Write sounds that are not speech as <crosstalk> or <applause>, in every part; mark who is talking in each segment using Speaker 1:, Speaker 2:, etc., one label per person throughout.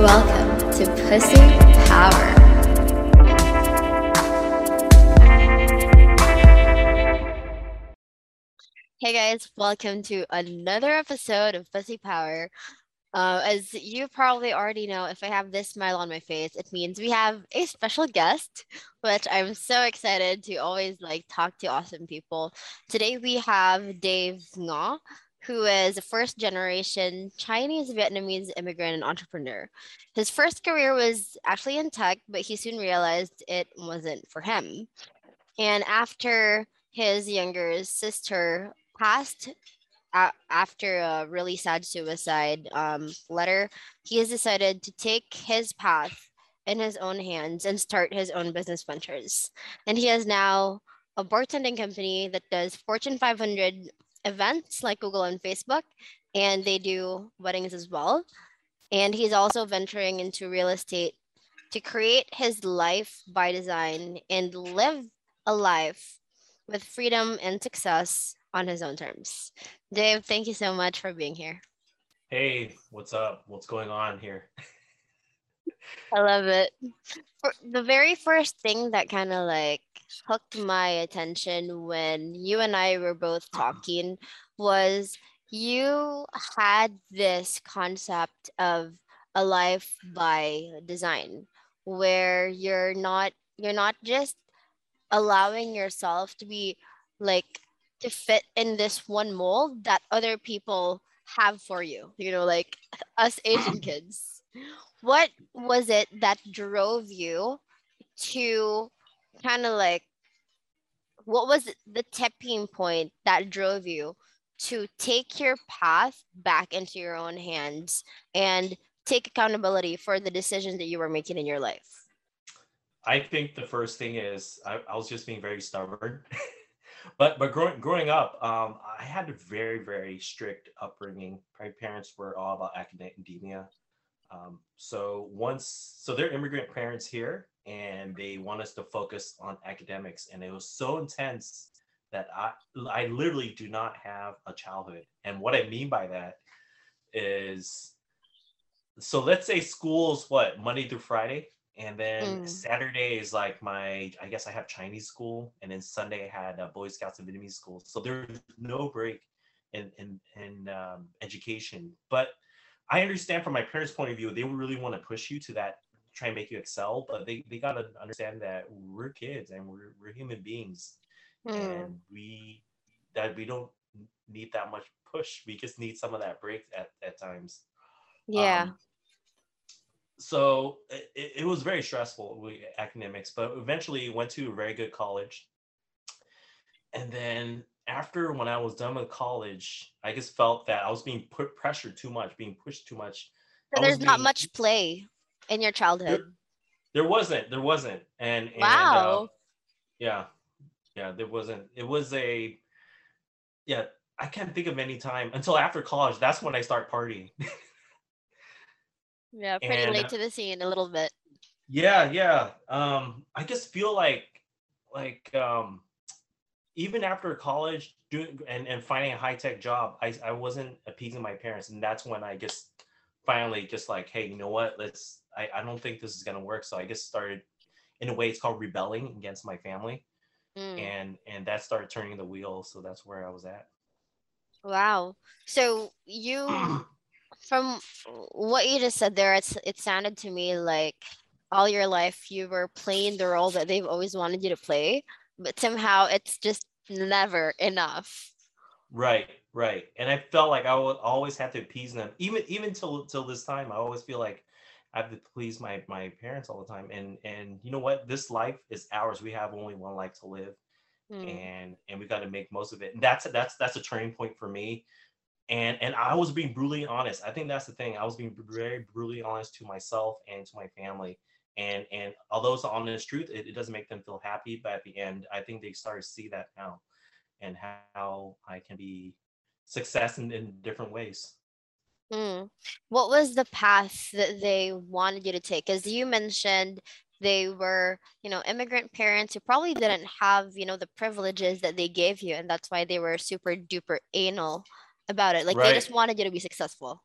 Speaker 1: Welcome to Pussy Power. Hey guys, welcome to another episode of Pussy Power. Uh, as you probably already know, if I have this smile on my face, it means we have a special guest, which I'm so excited to always like talk to awesome people. Today we have Dave Ngo, who is a first generation Chinese Vietnamese immigrant and entrepreneur. His first career was actually in tech, but he soon realized it wasn't for him. And after his younger sister passed a- after a really sad suicide um, letter, he has decided to take his path in his own hands and start his own business ventures. And he has now a bartending company that does Fortune 500 events like Google and Facebook, and they do weddings as well. And he's also venturing into real estate to create his life by design and live a life with freedom and success on his own terms. Dave, thank you so much for being here.
Speaker 2: Hey, what's up? What's going on here? <laughs>
Speaker 1: I love it. For the very first thing that kind of like hooked my attention when you and I were both talking was you had this concept of a life by design where you're not you're not just allowing yourself to be like to fit in this one mold that other people have for you you know like us asian kids what was it that drove you to kind of like what was the tipping point that drove you to take your path back into your own hands and take accountability for the decisions that you were making in your life
Speaker 2: I think the first thing is I, I was just being very stubborn. <laughs> but but growing growing up, um, I had a very very strict upbringing. My parents were all about academia. Um, so once so they're immigrant parents here, and they want us to focus on academics, and it was so intense that I I literally do not have a childhood. And what I mean by that is, so let's say school's what Monday through Friday and then
Speaker 1: Mm.
Speaker 2: Saturday is like my I guess I have Chinese school, and then Sunday I had uh, Boy Scouts and Vietnamese school. So there's no break in in in um, education. But I understand from my parents' point of view, they really want to push you to that, try and make you excel. But they they gotta understand that we're kids and we're we're human beings,
Speaker 1: Hmm.
Speaker 2: and we that we don't need that much push. We just need some of that break at at times.
Speaker 1: yeah
Speaker 2: Um, so it, it was very stressful with academics, but eventually went to a very good college. And then after when I was done with college, I just felt that I was being put pressured too much, being pushed too much.
Speaker 1: so
Speaker 2: I
Speaker 1: there's not
Speaker 2: being-
Speaker 1: much play in your childhood
Speaker 2: There wasn't, there wasn't, and, and uh,
Speaker 1: wow
Speaker 2: yeah, yeah, there wasn't. It was a, yeah, I can't think of any time until after college. That's when I start partying. <laughs>
Speaker 1: yeah pretty
Speaker 2: and,
Speaker 1: late
Speaker 2: uh,
Speaker 1: to the scene a little bit
Speaker 2: Yeah, yeah. Um, I just feel like like um even after college doing and, and finding a high tech job, I, I wasn't appeasing my parents. And that's when I just finally just like, hey, you know what? Let's I, I don't think this is gonna work. So I just started in a way it's called rebelling against my family.
Speaker 1: Mm.
Speaker 2: And and that started turning the wheel. So that's where I was at.
Speaker 1: Wow. So you, <clears throat> from what you just said there, it's it sounded to me like all your life you were playing the role that they've always wanted you to play, but somehow it's just never enough.
Speaker 2: Right, right. And I felt like I would always have to appease them, even even till till this time. I always feel like I have to please my my parents all the time. And and you know what? This life is ours. We have only one life to live,
Speaker 1: Mm.
Speaker 2: and and we got to make most of it. And that's that's that's a turning point for me. and and I was being brutally honest. I think that's the thing. I was being very brutally honest to myself and to my family. And and although it's the honest truth, it, it doesn't make them feel happy. But at the end, I think they start to see that now, and how I can be success in, in different ways.
Speaker 1: Mm. What was the path that they wanted you to take? as you mentioned they were, you know, immigrant parents who probably didn't have, you know, the privileges that they gave you, and that's why they were super duper anal about it. Like right. they just wanted you to be successful.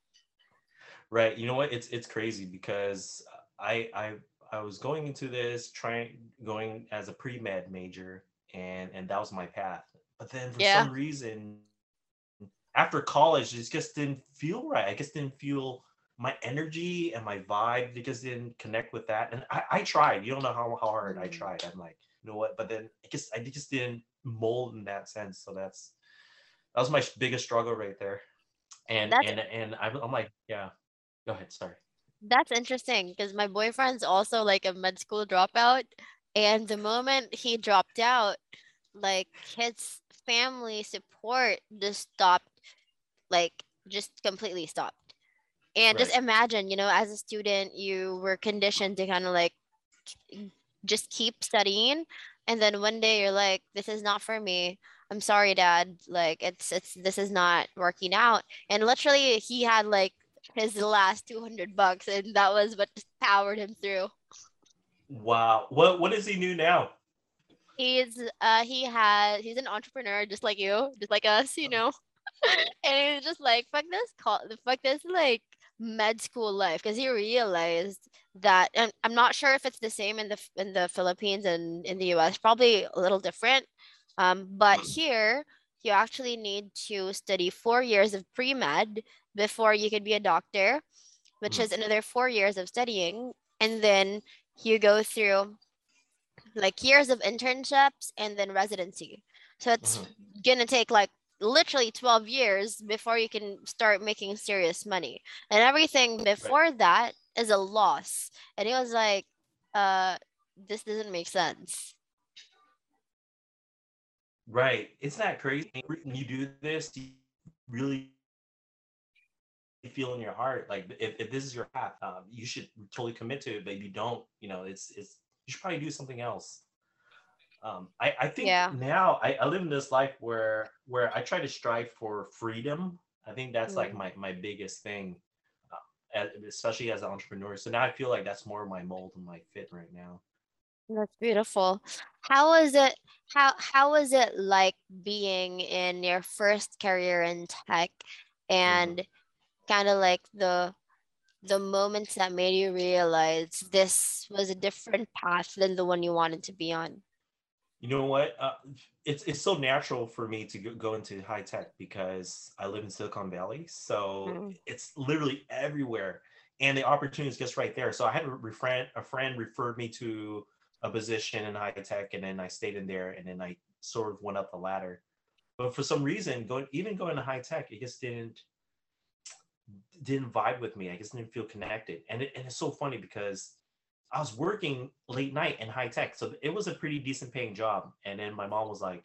Speaker 2: Right. You know what? It's it's crazy because I I I was going into this trying going as a pre med major, and and that was my path. But then for yeah. some reason, after college, it just didn't feel right. I just didn't feel my energy and my vibe because didn't connect with that. And I, I tried. You don't know how, how hard I mm. tried. I'm like, you know what? But then I just I just didn't mold in that sense. So that's that was my biggest struggle right there. And that's, and and I'm, I'm like, yeah. Go ahead. Sorry.
Speaker 1: That's interesting because my boyfriend's also like a med school dropout, and the moment he dropped out, like his family support just stopped like just completely stopped. And right. just imagine, you know, as a student, you were conditioned to kind of like just keep studying. And then one day you're like, this is not for me. I'm sorry, dad. Like it's it's this is not working out. And literally he had like his last 200 bucks and that was what powered him through.
Speaker 2: Wow. What what does he do now?
Speaker 1: He's uh he had he's an entrepreneur just like you, just like us, you know. <laughs> and he's just like fuck this call fuck this like med school life because he realized that and I'm not sure if it's the same in the in the Philippines and in the US probably a little different um, but here you actually need to study four years of pre-med before you could be a doctor which is another four years of studying. And then you go through like years of internships and then residency. So it's mm-hmm. gonna take like literally 12 years before you can start making serious money. And everything before right. that is a loss. And he was like uh this doesn't make sense.
Speaker 2: Right. It's not crazy? When you do this you really feel in your heart like if, if this is your path um, you should totally commit to it but if you don't you know it's it's you should probably do something else um, I, I think yeah. now I, I live in this life where where I try to strive for freedom. I think that's mm. like my my biggest thing, uh, especially as an entrepreneur. So now I feel like that's more my mold and my fit right now.
Speaker 1: That's beautiful. How was it? How how was it like being in your first career in tech, and mm-hmm. Kind of like the the moments that made you realize this was a different path than the one you wanted to be on?
Speaker 2: You know what? Uh, it's it's so natural for me to go into high tech because I live in Silicon Valley, so mm. it's literally everywhere, and the opportunity is just right there. So I had a friend a friend referred me to a position in high tech, and then I stayed in there, and then I sort of went up the ladder. But for some reason, going even going to high tech, it just didn't didn't vibe with me. I just didn't feel connected, and it, and it's so funny because I was working late night in high tech, so it was a pretty decent paying job. And then my mom was like,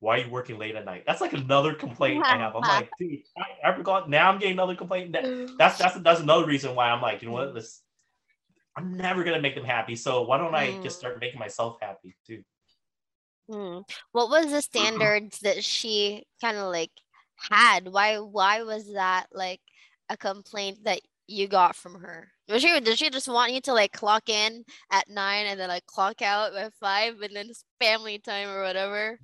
Speaker 2: "Why are you working late at night?" That's like another complaint I have. I'm <laughs> like, dude, I, I forgot. Now I'm getting another complaint. That, that's that's that's another reason why I'm like, you know what? This, I'm never gonna make them happy. So why don't I just mm. start making myself happy too?
Speaker 1: Mm. What was the <clears throat> standards that she kind of like had? Why why was that like a complaint that you got from her? Was she did she just want you to like clock in at nine and then like clock out at five and then it's family time or whatever?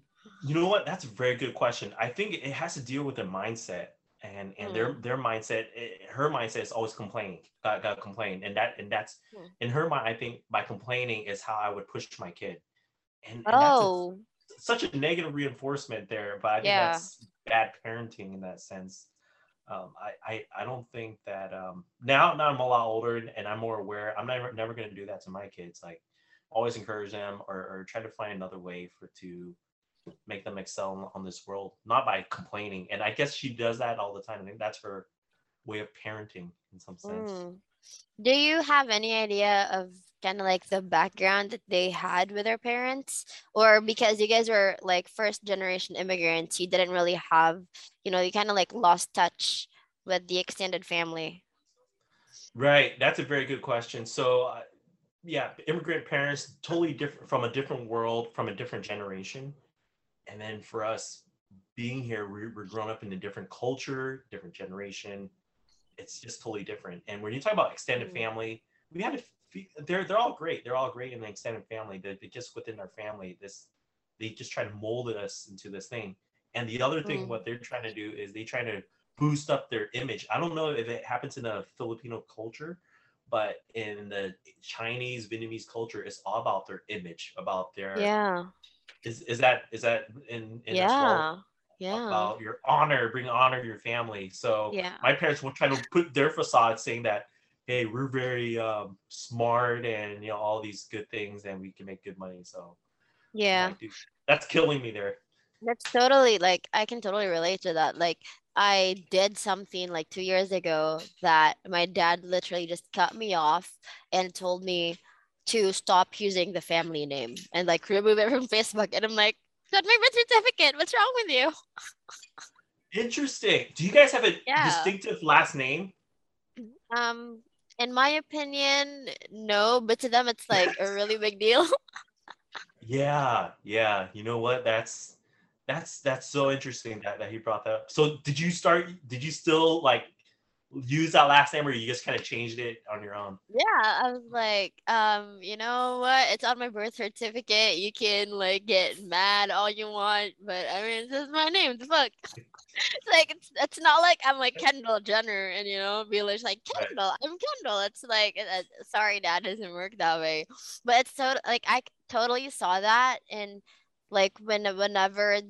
Speaker 2: You know what? That's a very good question. I think it has to deal with their mindset and and mm. their their mindset. It, eh, her mindset is always complaining, got got complain, and that and that's mm. in her mind. I think by complaining is how I would push my kid, and, and oh. that's a, such a negative reinforcement there. But I think yeah. that's bad parenting in that sense um, I, I I don't think that um, now now I'm a lot older and I'm more aware. I'm never never going to do that to my kids. Like always encourage them or, or try to find another way for to make them excel on this world, not by complaining. And I guess she does that all the time. I think that's her way of parenting in some sense. Mm.
Speaker 1: Do you have any idea of kind of like the background that they had with their parents? Or because you guys were like first generation immigrants, you didn't really have, you know, you kind of like lost touch with the extended family?
Speaker 2: Right. That's a very good question. So, uh, yeah, immigrant parents, totally different from a different world, from a different generation. And then for us being here, we're, we're grown up in a different culture, different generation. It's just totally different. And when you talk about extended
Speaker 1: Mm.
Speaker 2: family, we had to, they're, they're all great. They're all great in the extended family. They're, they're just within their family. This, they just try to mold us into this thing. And the other thing,
Speaker 1: Mm.
Speaker 2: what they're trying to do is they try to boost up their image. I don't know if it happens in a Filipino culture, but in the Chinese Vietnamese culture, it's all about their image, about their
Speaker 1: Yeah.
Speaker 2: is is that is that in, in?
Speaker 1: Yeah. Yeah.
Speaker 2: about your honor, bring honor to your family. So
Speaker 1: Yeah.
Speaker 2: my parents were trying to put their facade saying that, hey, we're very um, smart and you know all these good things and we can make good money. So
Speaker 1: Yeah.
Speaker 2: like, dude, that's killing me there.
Speaker 1: That's totally like I can totally relate to that. Like I did something like two years ago that my dad literally just cut me off and told me to stop using the family name and like remove it from Facebook. And I'm like, got my birth certificate. What's wrong with you?
Speaker 2: Interesting. Do you guys have a
Speaker 1: Yeah.
Speaker 2: distinctive last name?
Speaker 1: Um, in my opinion, no, but to them it's like a really big deal. <laughs>
Speaker 2: Yeah, yeah. You know what? That's that's that's so interesting that, that he brought that up. So did you start did you still like use that last name or you just kind of changed it on your own?
Speaker 1: Yeah, I was like, um, you know what? It's on my birth certificate. You can like get mad all you want, but I mean, this is my name. The fuck? It's <laughs> like it's it's not like I'm like Kendall Jenner and you know, be like like,
Speaker 2: Right.
Speaker 1: Kendall. I'm Kendall. It's like, uh, uh, sorry, Dad, doesn't work that way. But it's so like I totally saw that and like when whenever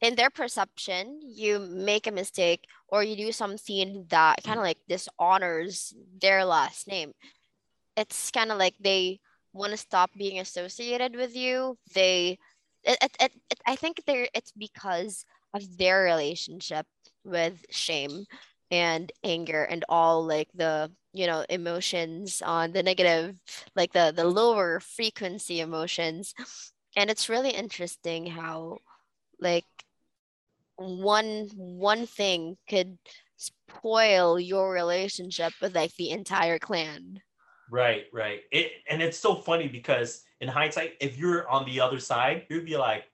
Speaker 1: in their perception you make a mistake or you do something that kind of like dishonors their last name. It's kind of like they want to stop being associated with you. They it, it, it, it, i think they're it's because of their relationship with shame and anger and all like the you know emotions on the negative like the the lower frequency emotions. And it's really interesting how like one one thing could spoil your relationship with like the entire clan.
Speaker 2: Right, right. It and it's so funny because in hindsight, if you're on the other side, you'd be like,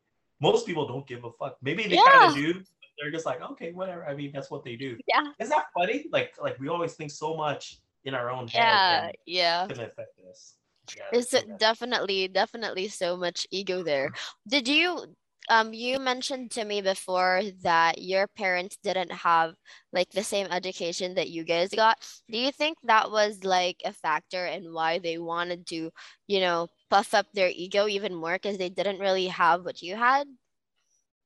Speaker 2: most people don't give a fuck. Maybe they kind of do. They're just like, okay, whatever. I mean, that's what they do.
Speaker 1: Yeah.
Speaker 2: Isn't that funny? Like, like we always think so much in our own head.
Speaker 1: Yeah, yeah.
Speaker 2: can affect us. Yeah, so
Speaker 1: definitely definitely so much ego there. Did you um you mentioned to me before that your parents didn't have like the same education that you guys got. Do you think that was like a factor in why they wanted to, you know, puff up their ego even more because they didn't really have what you had?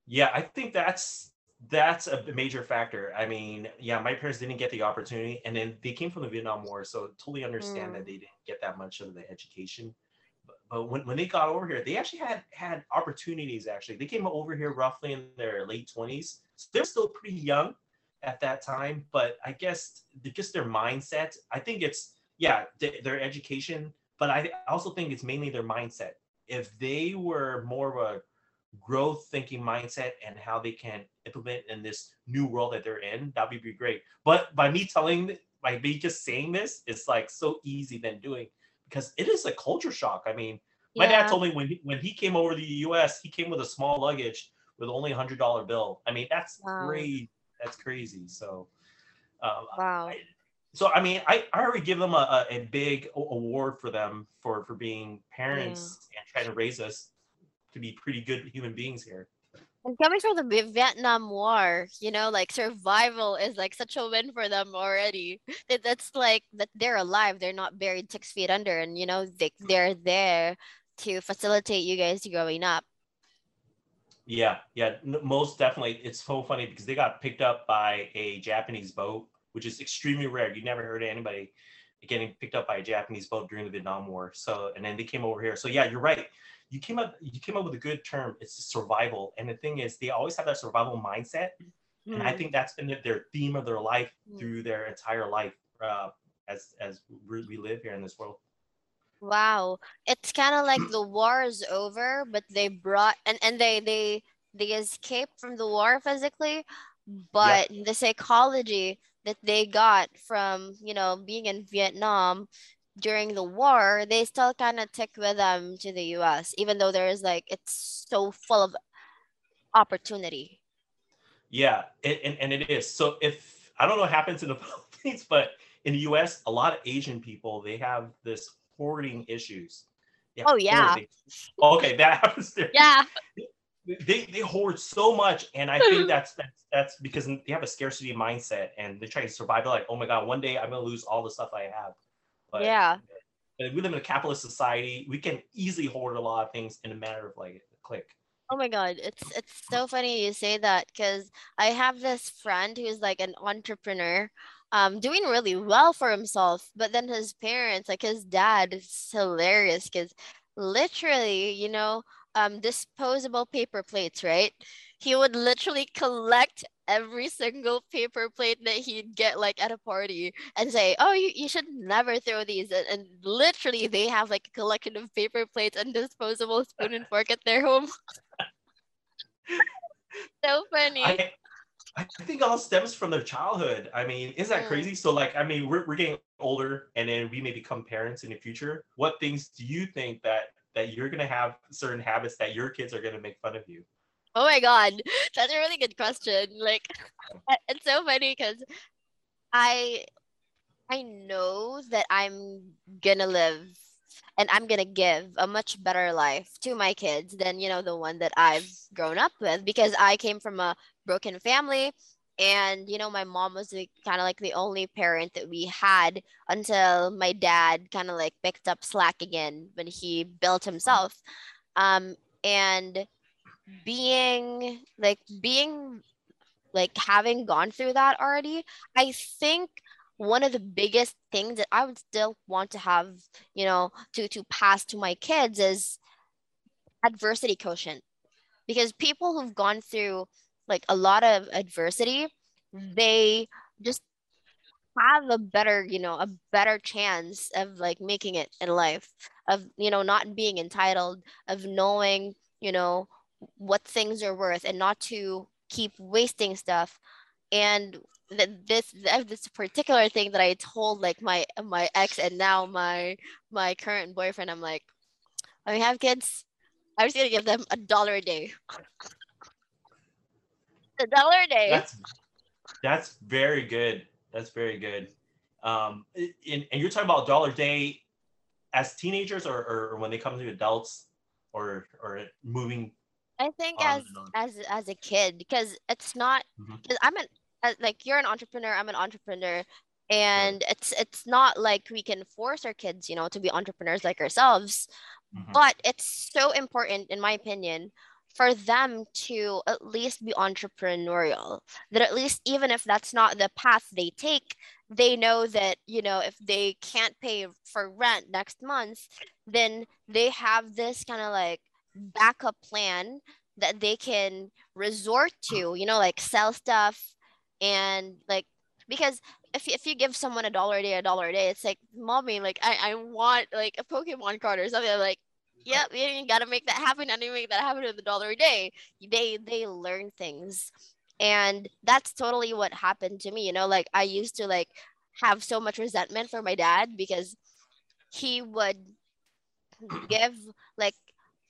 Speaker 2: Yeah, I think that's that's a major factor. I mean, yeah, my parents didn't get the opportunity, and then they came from the Vietnam War, so totally understand
Speaker 1: Mm.
Speaker 2: that they didn't get that much of the education. But, when, when they got over here, they actually had had opportunities. Actually, they came over here roughly in their late twenties. So they're still pretty young at that time, but I guess just their mindset. I think it's yeah, th- their education, but I also think it's mainly their mindset. If they were more of a growth thinking mindset and how they can implement in this new world that they're in, that would be great. But by me telling, by me just saying this, it's like so easy than doing because it is a culture shock. I mean, my dad told me when he, when he came over to the U.S., he came with a small luggage with only a hundred dollar bill. I mean, that's
Speaker 1: Wow.
Speaker 2: crazy. That's crazy. So, um,
Speaker 1: Wow.
Speaker 2: I- so I mean, I, I already give them a, a, a big award for them for for being parents and trying to raise us to be pretty good human beings here.
Speaker 1: And coming from the Vietnam War, you know, like survival is like such a win for them already. That that's like that they're alive. They're not buried six feet under, and you know they they're there to facilitate you guys growing up.
Speaker 2: Yeah, yeah, most definitely. It's so funny because they got picked up by a Japanese boat, which is extremely rare. You never heard of anybody getting picked up by a Japanese boat during the Vietnam War. So, and then they came over here. So, yeah, you're right. You came up, you came up with a good term. It's survival, and the thing is, they always have that survival mindset, and I
Speaker 1: Hmm.
Speaker 2: think that's been their theme of their life
Speaker 1: Mm.
Speaker 2: through their entire life. Uh, as as we live here in this world.
Speaker 1: Wow. It's kind of like the war is over, but they brought and and they they they escaped from the war physically, but the psychology that they got from, you know, being in Vietnam during the war, they still kind of took with them to the US, even though there is like it's so full of opportunity.
Speaker 2: Yeah, it, and, and it is. So if I don't know what happens in the <laughs> Philippines, but in the US, a lot of Asian people, they have this hoarding issues.
Speaker 1: oh yeah. Hoarding.
Speaker 2: Okay, that <laughs> happens there.
Speaker 1: Yeah.
Speaker 2: They, they hoard so much, and I think <laughs> that's that's that's because they have a scarcity mindset, and they try to survive. They're like, oh my god, one day I'm gonna lose all the stuff I have.
Speaker 1: But, yeah.
Speaker 2: But we live in a capitalist society. We can easily hoard a lot of things in a matter of like a click.
Speaker 1: Oh my god, it's it's so funny you say that because I have this friend who's like an entrepreneur um doing really well for himself but then his parents like his dad is hilarious because literally you know um disposable paper plates right he would literally collect every single paper plate that he'd get like at a party and say oh you, you should never throw these and, and literally they have like a collection of paper plates and disposable spoon and fork at their home <laughs> so funny
Speaker 2: I, I think all stems from their childhood. I mean, is that mm. crazy? So, like, I mean, we're, we're getting older, and then we may become parents in the future. What things do you think that that you're gonna have certain habits that your kids are gonna make fun of you?
Speaker 1: Oh my god, that's a really good question. Like, <laughs> it's so funny because I I know that I'm gonna live and I'm gonna give a much better life to my kids than you know the one that I've grown up with because I came from a broken family and you know my mom was kind of like the only parent that we had until my dad kind of like picked up slack again when he built himself um and being like being like having gone through that already i think one of the biggest things that I would still want to have, you know, to to pass to my kids is adversity quotient. Because people who've gone through like a lot of adversity, they just have a better, you know, a better chance of like making it in life, of, you know, not being entitled, of knowing, you know, what things are worth and not to keep wasting stuff. And this this particular thing that I told like my my ex and now my my current boyfriend, I'm like, when we have kids, I'm just gonna give them a dollar a day. <laughs> a dollar a day.
Speaker 2: That's that's very good. That's very good. Um, and, and you're talking about dollar day as teenagers or, or when they come to adults or or moving
Speaker 1: I think as as as a kid because it's not because mm-hmm. I'm an uh, like you're an entrepreneur i'm an entrepreneur and right. it's it's not like we can force our kids you know to be entrepreneurs like ourselves mm-hmm. but it's so important in my opinion for them to at least be entrepreneurial that at least even if that's not the path they take they know that you know if they can't pay for rent next month then they have this kind of like backup plan that they can resort to you know like sell stuff and like because if, if you give someone a dollar a day a dollar a day it's like mommy like i, I want like a pokemon card or something. I'm like yep you gotta make that happen. And you make that happen with a dollar a day. They they learn things. And that's totally what happened to me you know like i used to like have so much resentment for my dad because he would give like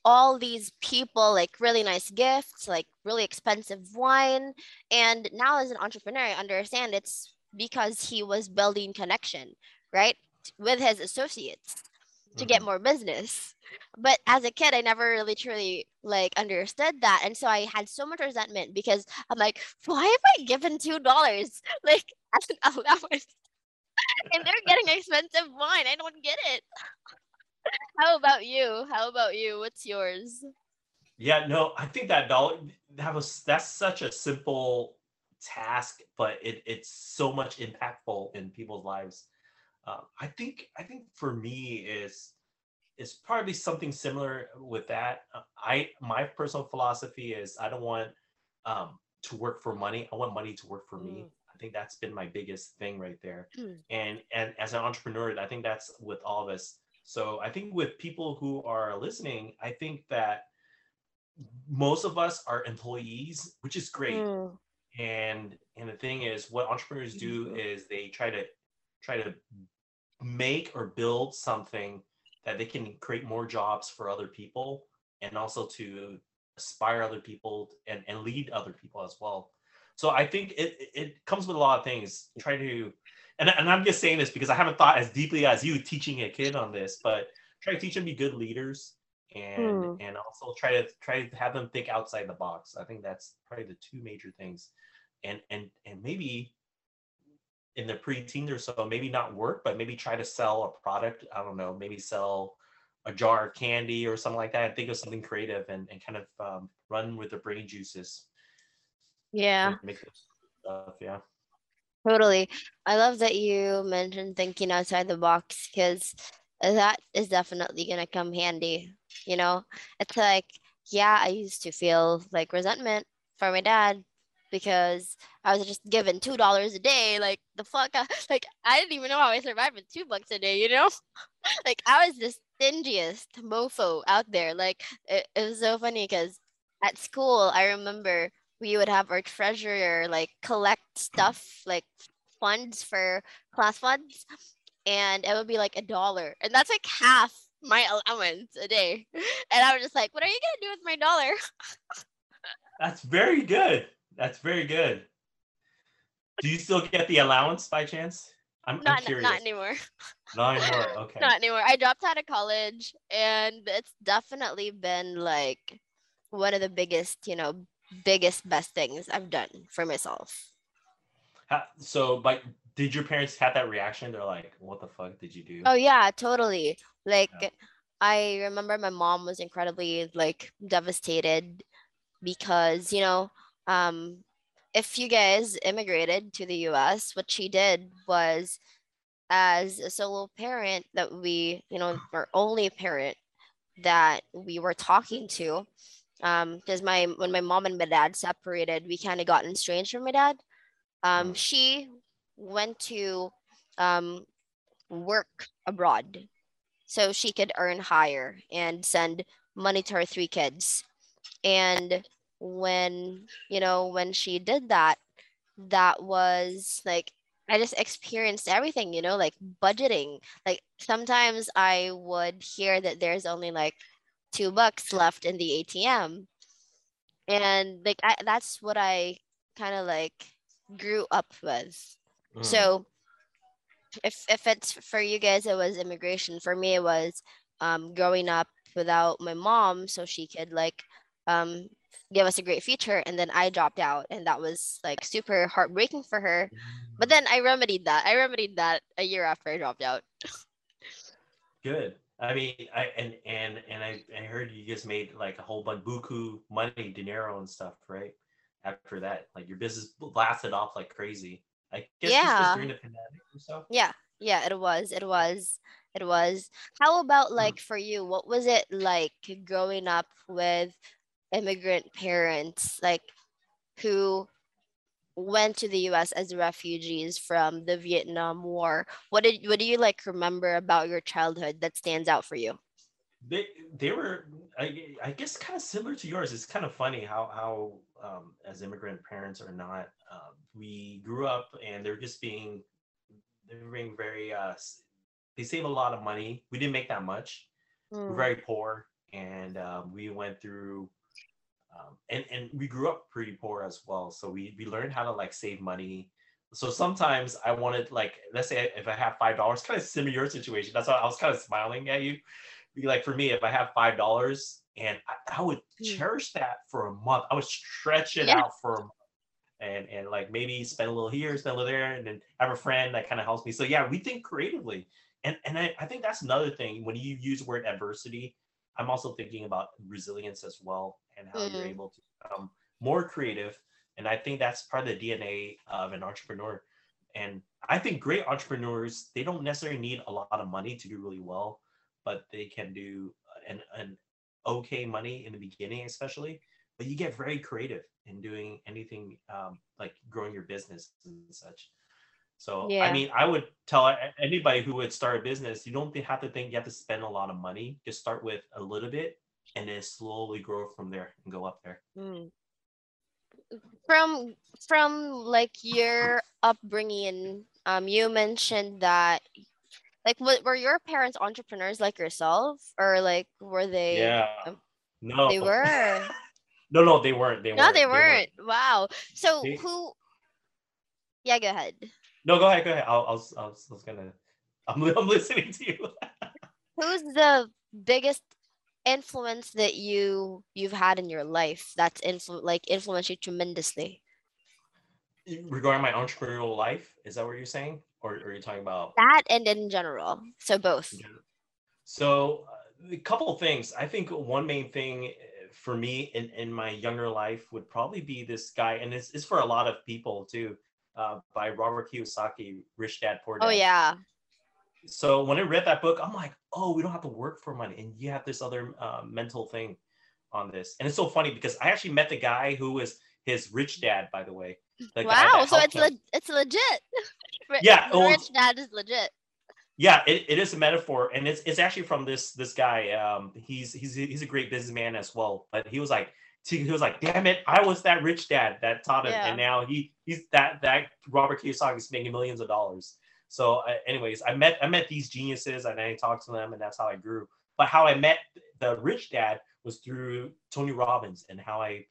Speaker 1: all these people like really nice gifts, like really expensive wine. And now as an entrepreneur, I understand it's because he was building connection, right? With his associates to get mm-hmm. more business. But as a kid, I never really truly like understood that. And so I had so much resentment because I'm like, why have I given two dollars <laughs> like as an allowance? and they're getting expensive wine. I don't get it. How about you? How about you? What's yours?
Speaker 2: Yeah, no, I think that dollar that was that's such a simple task, but it, it's so much impactful in people's lives. Uh, I think I think for me is is probably something similar with that. I my personal philosophy is I don't want um, to work for money. I want money to work for me. Mm. think that's been my biggest thing right there.
Speaker 1: Hmm.
Speaker 2: And and as an entrepreneur, I think that's with all of us. So I think with people who are listening, I think that most of us are employees, which is great.
Speaker 1: Mm.
Speaker 2: And and the thing is, what entrepreneurs do
Speaker 1: Mm-hmm.
Speaker 2: is they try to try to make or build something that they can create more jobs for other people and also to aspire other people and, and lead other people as well. So I think it it- it comes with a lot of things. Try to and, and I'm just saying this because I haven't thought as deeply as you teaching a kid on this, but try to teach them to be good leaders and
Speaker 1: Hmm.
Speaker 2: and also try to try to have them think outside the box. I think that's probably the two major things. And and and maybe in the preteen or so, maybe not work, but maybe try to sell a product. I don't know, maybe sell a jar of candy or something like that. And think of something creative and, and kind of um, run with the brain juices.
Speaker 1: Yeah.
Speaker 2: Stuff. Yeah.
Speaker 1: Totally. I love that you mentioned thinking outside the box because that is definitely going to come handy. You know, it's like, yeah, I used to feel like resentment for my dad because I was just given $2 a day. Like, the fuck? I, <laughs> like, I didn't even know how I survived with two bucks a day, you know? <laughs> like, I was the stingiest mofo out there. Like, it, it was so funny because at school, I remember we would have our treasurer like collect stuff like funds for class funds and it would be like a dollar and that's like half my allowance a day <laughs> and i was just like what are you gonna do with my dollar <laughs>
Speaker 2: That's very good. That's very good. Do you still get the allowance by chance? I'm, I'm
Speaker 1: not
Speaker 2: curious. <laughs>
Speaker 1: not anymore
Speaker 2: Not anymore. Okay.
Speaker 1: not anymore i dropped out of college and it's definitely been like one of the biggest you know biggest best things i've done for myself
Speaker 2: so, but did your parents have that reaction? They're like, "What the fuck did you do?"
Speaker 1: Oh yeah, totally. Like
Speaker 2: Yeah.
Speaker 1: I remember my mom was incredibly like devastated because, you know, um if you guys immigrated to the US, what she did was as a solo parent that we, you know, our only parent that we were talking to um because my when my mom and my dad separated, we kind of got estranged from my dad. Um
Speaker 2: Mm.
Speaker 1: she went to um work abroad so she could earn higher and send money to her three kids and when you know when she did that that was like i just experienced everything you know like budgeting like sometimes i would hear that there's only like two bucks left in the atm and like I, that's what i kind of like grew up with.
Speaker 2: Mm.
Speaker 1: so if if it's for you guys it was immigration. For me it was um growing up without my mom so she could like um give us a great future. And then I dropped out and that was like super heartbreaking for her. But then I remedied that. I remedied that a year after I dropped out.
Speaker 2: Good. I mean, I and and and I, I heard you just made like a whole bunch buku money, dinero and stuff, right? After that, like your business blasted off like crazy. I guess
Speaker 1: Yeah.
Speaker 2: during the pandemic or so.
Speaker 1: yeah yeah it was it was it was how about mm. like for you what was it like growing up with immigrant parents like who went to the US as refugees from the Vietnam War. What did what do you like remember about your childhood that stands out for you?
Speaker 2: They they were I, I guess kind of similar to yours. It's kind of funny how how um, as immigrant parents or not, um, we grew up and they're just being they were being very uh they save a lot of money. We didn't make that much. we're
Speaker 1: Mm,
Speaker 2: very poor and um, we went through um, and and we grew up pretty poor as well so we we learned how to like save money. So sometimes i wanted like let's say if i have five dollars kind of similar your situation that's why i was kind of smiling at you. Be like for me if i have five dollars and I, I would
Speaker 1: Mm.
Speaker 2: cherish that for a month i would stretch it
Speaker 1: Yeah.
Speaker 2: out for a month. And and like maybe spend a little here spend a little there and then have a friend that kind of helps me. So yeah we think creatively. And and I, I think that's another thing when you use the word adversity i'm also thinking about resilience as well and how you're
Speaker 1: Mhm.
Speaker 2: able to become more creative and i think that's part of the dna of an entrepreneur and i think great entrepreneurs they don't necessarily need a lot of money to do really well but they can do an, an okay money in the beginning especially but you get very creative in doing anything um, like growing your business and such. So
Speaker 1: Yeah.
Speaker 2: I mean, I would tell anybody who would start a business, you don't have to think you have to spend a lot of money. Just start with a little bit and then slowly grow from there and go up there.
Speaker 1: Mm. From from like your upbringing, um, you mentioned that like were your parents entrepreneurs like yourself, or like were they?
Speaker 2: yeah.
Speaker 1: um,
Speaker 2: No.
Speaker 1: They were. <laughs>
Speaker 2: No, no, they weren't. They
Speaker 1: no,
Speaker 2: weren't.
Speaker 1: they weren't. Wow. So
Speaker 2: They-
Speaker 1: who? Yeah, go ahead.
Speaker 2: No, go ahead. Go ahead. I'll, I'll, I was, I was gonna. I'm, I'm <laughs> listening to you.
Speaker 1: Who's the biggest influence that you you've had in your life that's influ- like influenced you tremendously?
Speaker 2: Regarding my entrepreneurial life, is that what you're saying, or, or are you talking about?
Speaker 1: That and in general. So both.
Speaker 2: So, uh, a couple things. I think one main thing uh, for me in, in my younger life would probably be this guy, and it's, it's for a lot of people too, uh, by Robert Kiyosaki, Rich Dad Poor Dad.
Speaker 1: Oh yeah.
Speaker 2: So when I read that book, I'm like, oh, we don't have to work for money, and you have this other uh, mental thing on this, and it's so funny because I actually met the guy who was his rich dad, by the way. The
Speaker 1: wow. So it's le- it's legit. <laughs>
Speaker 2: Yeah, well,
Speaker 1: rich dad is legit.
Speaker 2: yeah it, it is a metaphor and it's it's actually from this this guy um he's he's he's a great businessman as well but he was like he was like damn it i was that rich dad that taught him
Speaker 1: Yeah.
Speaker 2: and now he he's that that robert kiyosaki is making millions of dollars so anyways i met i met these geniuses and i talked to them and that's how i grew but how i met the rich dad was through tony robbins and how i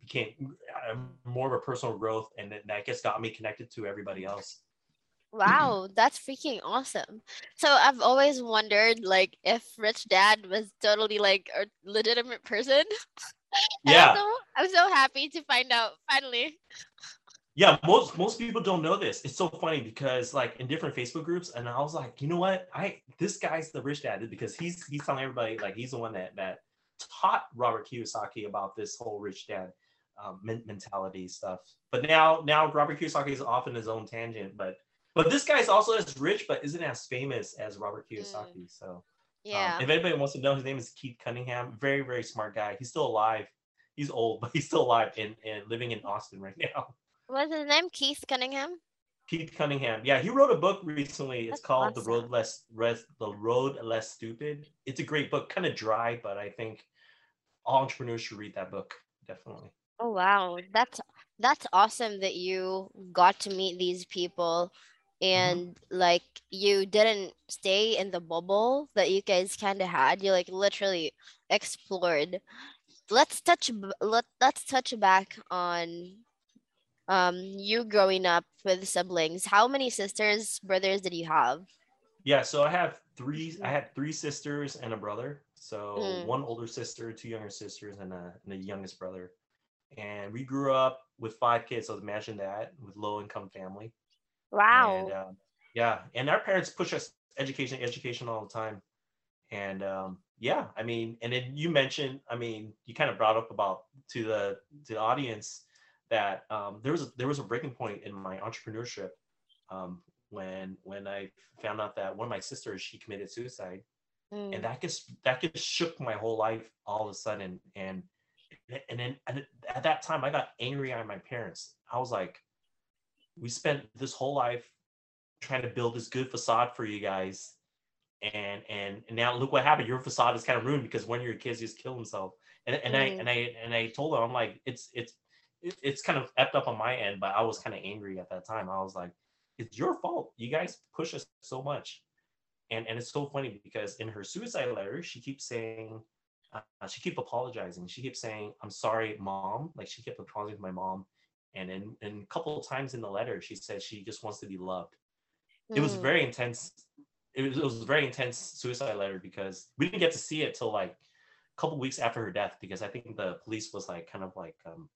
Speaker 2: became uh, more of a personal growth and that that just got me connected to everybody else
Speaker 1: Wow, that's freaking awesome. So I've always wondered like if Rich Dad was totally like a legitimate person. <laughs>
Speaker 2: Yeah
Speaker 1: I'm so, I'm so happy to find out finally.
Speaker 2: Yeah, most most people don't know this. It's so funny because like in different Facebook groups, and I was like, you know what? I this guy's the rich dad because he's he's telling everybody like he's the one that that taught Robert Kiyosaki about this whole rich dad um, mentality stuff. But now now Robert Kiyosaki is off in his own tangent, but but this guy's also as rich, but isn't as famous as Robert Kiyosaki. So um,
Speaker 1: Yeah.
Speaker 2: if anybody wants to know, his name is Keith Cunningham. Very very smart guy. He's still alive. He's old, <laughs> but he's still alive and, and living in Austin right now.
Speaker 1: What's his name? Keith Cunningham?
Speaker 2: Keith Cunningham. Yeah, he wrote a book recently. It's
Speaker 1: That's
Speaker 2: called The. Road Less Res, The Road Less Stupid. It's a great book, kind of dry, but I think all entrepreneurs should read that book. Definitely.
Speaker 1: Oh wow, that's that's awesome that you got to meet these people mm-hmm. and like you didn't stay in the bubble that you guys kind of had. You like literally explored. Let's touch let let's touch back on um you growing up with siblings. How many sisters, brothers did you have?
Speaker 2: Yeah, so I have three. I had three sisters and a brother. So
Speaker 1: Mm.
Speaker 2: one older sister, two younger sisters, and a, and a youngest brother. And we grew up with five kids. So imagine that with low income family.
Speaker 1: Wow.
Speaker 2: And um, yeah, and our parents push us education, education all the time. And um, yeah, I mean, and then you mentioned, I mean, you kind of brought up about to the to the audience that um, there was a, there was a breaking point in my entrepreneurship um, when when I found out that one of my sisters she committed suicide,
Speaker 1: Mm.
Speaker 2: and that just that just shook my whole life all of a sudden. And and then and at that time, I got angry at my parents. I was like, we spent this whole life trying to build this good facade for you guys and and, and now look what happened your facade is kind of ruined because one of your kids just killed himself and, and i
Speaker 1: Mm.
Speaker 2: and i and i told her i'm like it's it's it- it's kind of effed up on my end but i was kind of angry at that time. I was like it's your fault. You guys push us so much. And and it's so funny because in her suicide letter she keeps saying uh, she keep apologizing. She keeps saying i'm sorry mom. Like she kept apologizing to my mom. And in, and a couple of times in the letter she says she just wants to be loved. It was
Speaker 1: Mm.
Speaker 2: very intense. It was, it was a very intense suicide letter because we didn't get to see it till like a couple weeks after her death because i think the police was like kind of like um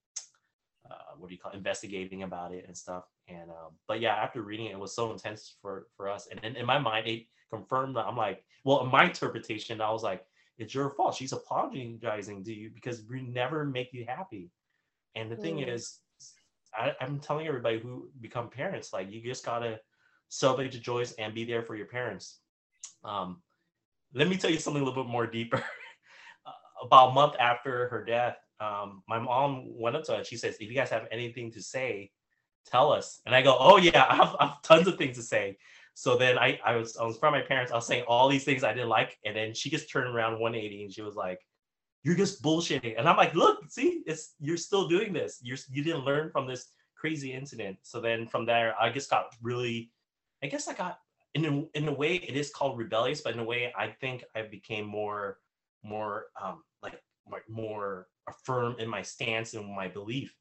Speaker 2: uh, what do you call it, investigating about it and stuff. And um but yeah after reading it, it was so intense for for us. And then in my mind it confirmed that i'm like well in my interpretation i was like it's your fault. She's apologizing to you because we never make you happy. And the thing
Speaker 1: Mm.
Speaker 2: is I, i'm telling everybody who become parents like you just gotta celebrate the joys and be there for your parents. Um let me tell you something a little bit more deeper. <laughs> Uh, about a month after her death um my mom went up to her and she says if you guys have anything to say tell us. And I go, oh yeah, <laughs> I have, I have tons of things to say. So then I, I was I was from my parents. I was saying all these things I didn't like, and then she just turned around 180 and she was like, "You're just bullshitting." And I'm like, "Look, see, it's you're still doing this. You're you didn't learn from this crazy incident." So then from there, I just got really, I guess I got in a, in a way it is called rebellious, but in a way I think I became more more um like more firm in my stance and my belief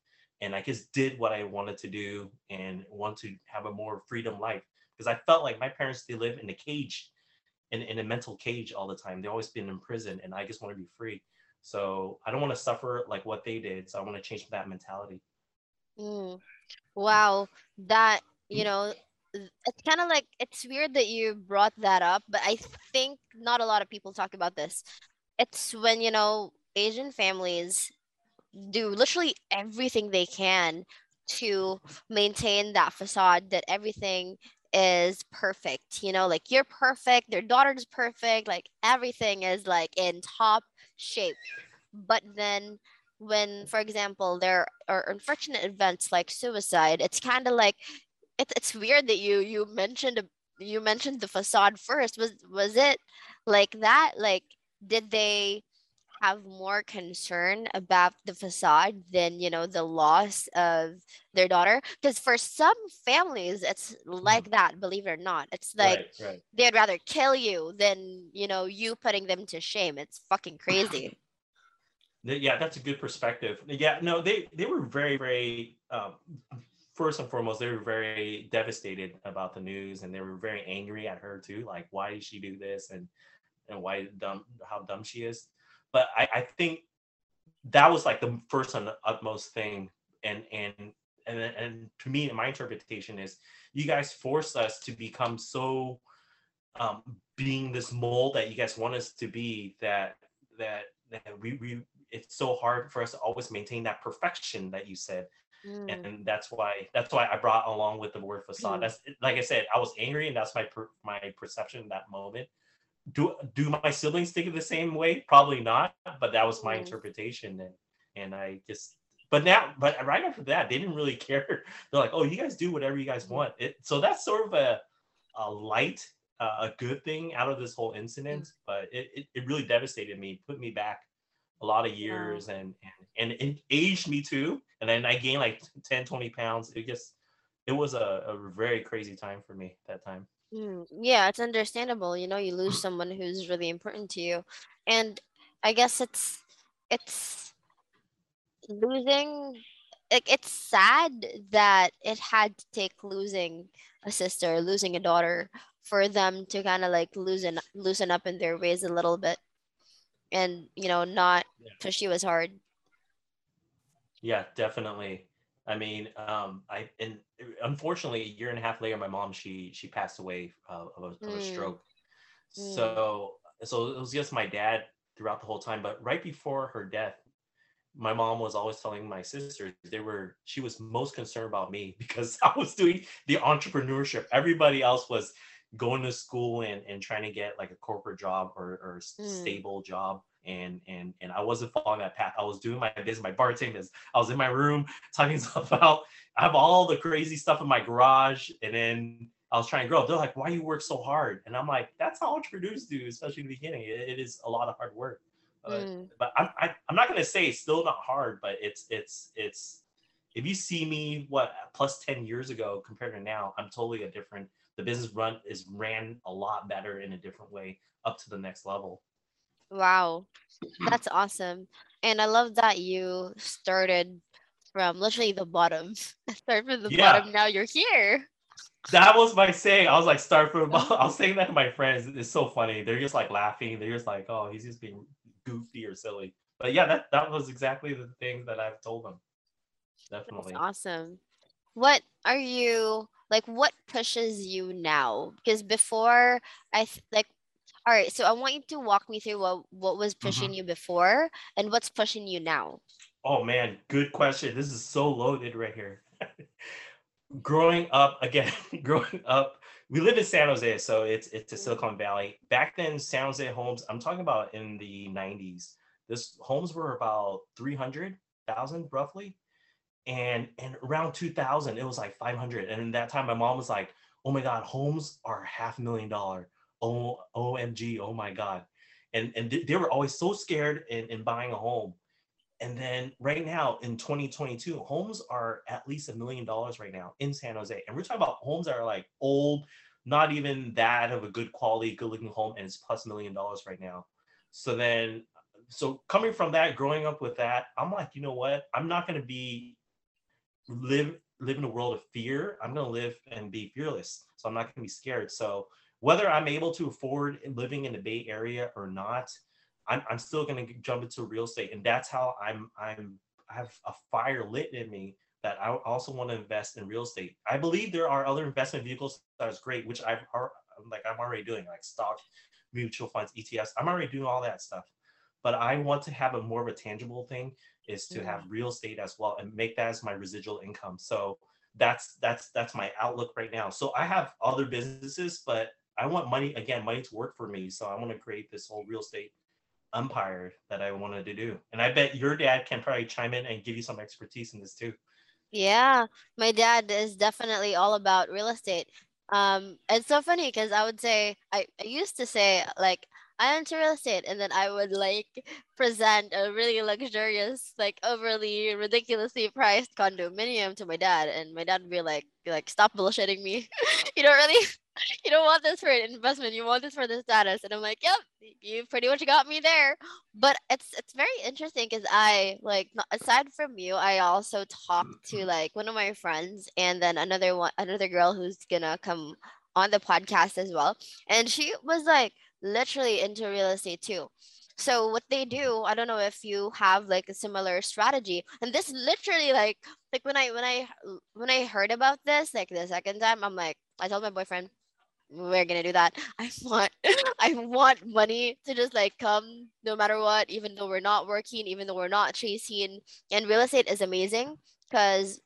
Speaker 2: and I just did what I wanted to do and want to have a more freedom life because I felt like my parents they live in a cage, in, in a mental cage all the time. They always been in prison, and I just want to be free. So I don't want to suffer like what they did. So I want to change that mentality.
Speaker 1: Mm. Wow, that you know, it's kind of like it's weird that you brought that up, but I think not a lot of people talk about this. It's when you know Asian families do literally everything they can to maintain that facade that everything is perfect you know like you're perfect their daughter's perfect like everything is like in top shape. But then when for example there are unfortunate events like suicide it's kind of like it's, it's weird that you you mentioned you mentioned the facade first. Was was it like that? Like did they have more concern about the facade than you know the loss of their daughter because for some families it's mm-hmm. like that believe it or not. It's like right, right. they'd rather kill you than you know you putting them to shame. It's fucking crazy. <laughs>
Speaker 2: Yeah that's a good perspective. Yeah no they they were very very um, first and foremost they were very devastated about the news and they were very angry at her too like why did she do this? and and why dumb how dumb she is but I, I think that was like the first and the utmost thing and and and and to me my interpretation is you guys forced us to become so um, being this mold that you guys want us to be that that that we we it's so hard for us to always maintain that perfection that you said mm. and that's why that's why i brought along with the word facade mm. that's like i said i was angry and that's my per, my perception in that moment do do my siblings think of the same way? Probably not, but that was my mm. interpretation, and and I just. But now, but right after that, they didn't really <laughs> care. They're like, "Oh, you guys do whatever you guys mm. want." It, so that's sort of a a light, uh, a good thing out of this whole incident. Mm. But it, it, it really devastated me, put me back a lot of years, and and and it aged me too. And then I gained like 10, 20 pounds. It just it was a, a very crazy time for me that time.
Speaker 1: Mm, yeah, it's understandable. You know, you lose <clears throat> someone who's really important to you, and I guess it's it's losing. Like it's sad that it had to take losing a sister, losing a daughter, for them to kind of like loosen loosen up in their ways a little bit, and you know, not yeah. push you as hard.
Speaker 2: Yeah, definitely. I mean, um, I and unfortunately, a year and a half later, my mom she she passed away uh, of, a, of, a, mm. stroke. Mm. So so it was just my dad throughout the whole time. But right before her death, my mom was always telling my sisters they were she was most concerned about me <laughs> because I was doing the entrepreneurship. Everybody else was going to school and, and trying to get like a corporate job or, or mm. stable job and and and I wasn't following that path. I was doing my business, my bartending. I was in my room <laughs> talking stuff out. I have all the crazy stuff in my garage, and then I was trying to grow. They're like, "Why you work so hard?" And I'm like, "That's how entrepreneurs do, especially in the beginning. it, it is a lot of hard work." Mm. But I'm I, am i am not gonna say it's still not hard, but it's it's it's. If you see me what plus ten years ago compared to now, I'm totally a different. The business run is ran a lot better in a different way up to the next level.
Speaker 1: Wow, that's awesome. And I love that you started from literally the bottom. <laughs> Start from the yeah. bottom. Now you're here.
Speaker 2: That was my saying. I was like, start from the oh. bottom. <laughs> I was saying that to my friends. It's so funny. They're just like laughing. They're just like, oh, he's just being goofy or silly. But yeah, that that was exactly the thing that I've told them. Definitely.
Speaker 1: That's awesome. What are you like? What pushes you now? Because before, I th- like all right, so I want you to walk me through what what was pushing mm-hmm. you before and what's pushing you now.
Speaker 2: Oh man, good question. This is so loaded right here. <laughs> growing up again, <laughs> growing up, we live in San Jose, so it's it's a mm-hmm. Silicon Valley. Back then, San Jose homes. I'm talking about in the 90s. This homes were about 300,000 roughly, and and around 2000 it was like 500 and that time my mom was like oh my god homes are half a million dollar oh omg oh my god. And and they were always so scared in, in buying a home. And then right now in 2022 homes are at least a million dollars right now in san jose. And we're talking about homes that are like old not even that of a good quality good looking home and it's plus million dollars right now. So then so coming from that growing up with that i'm like you know what? I'm not going to be live live in a world of fear. I'm going to live and be fearless. So i'm not going to be scared. So whether i'm able to afford living in the bay area or not i'm, I'm still going to jump into real estate and that's how i'm i'm i have a fire lit in me that i also want to invest in real estate i believe there are other investment vehicles that is great which i've like i'm already doing like stock mutual funds etfs i'm already doing all that stuff but i want to have a more of a tangible thing is to have mm. real estate as well and make that as my residual income. So that's that's that's my outlook right now. So I have other businesses, but I want money again, money to work for me. So I want to create this whole real estate empire that I wanted to do. And I bet your dad can probably chime in and give you some expertise in this too.
Speaker 1: Yeah, my dad is definitely all about real estate. Um, it's so funny because I would say I, I used to say like I'm into real estate. And then I would like present a really luxurious, like overly ridiculously priced condominium to my dad. And my dad would be like, like, stop bullshitting me. <laughs> you don't really <laughs> you don't want this for an investment. You want this for the status. And I'm like, yep, you pretty much got me there. But it's it's very interesting because I like aside from you, I also talked to mm-hmm. like one of my friends and then another one another girl who's gonna come on the podcast as well. And she was like, literally into real estate too. So what they do, I don't know if you have like a similar strategy. And this literally like like when I when I when I heard about this like the second time, I'm like I told my boyfriend we're gonna do that. <laughs> I want <laughs> I want money to just like come no matter what, even though we're not working, even though we're not chasing. And real estate is amazing because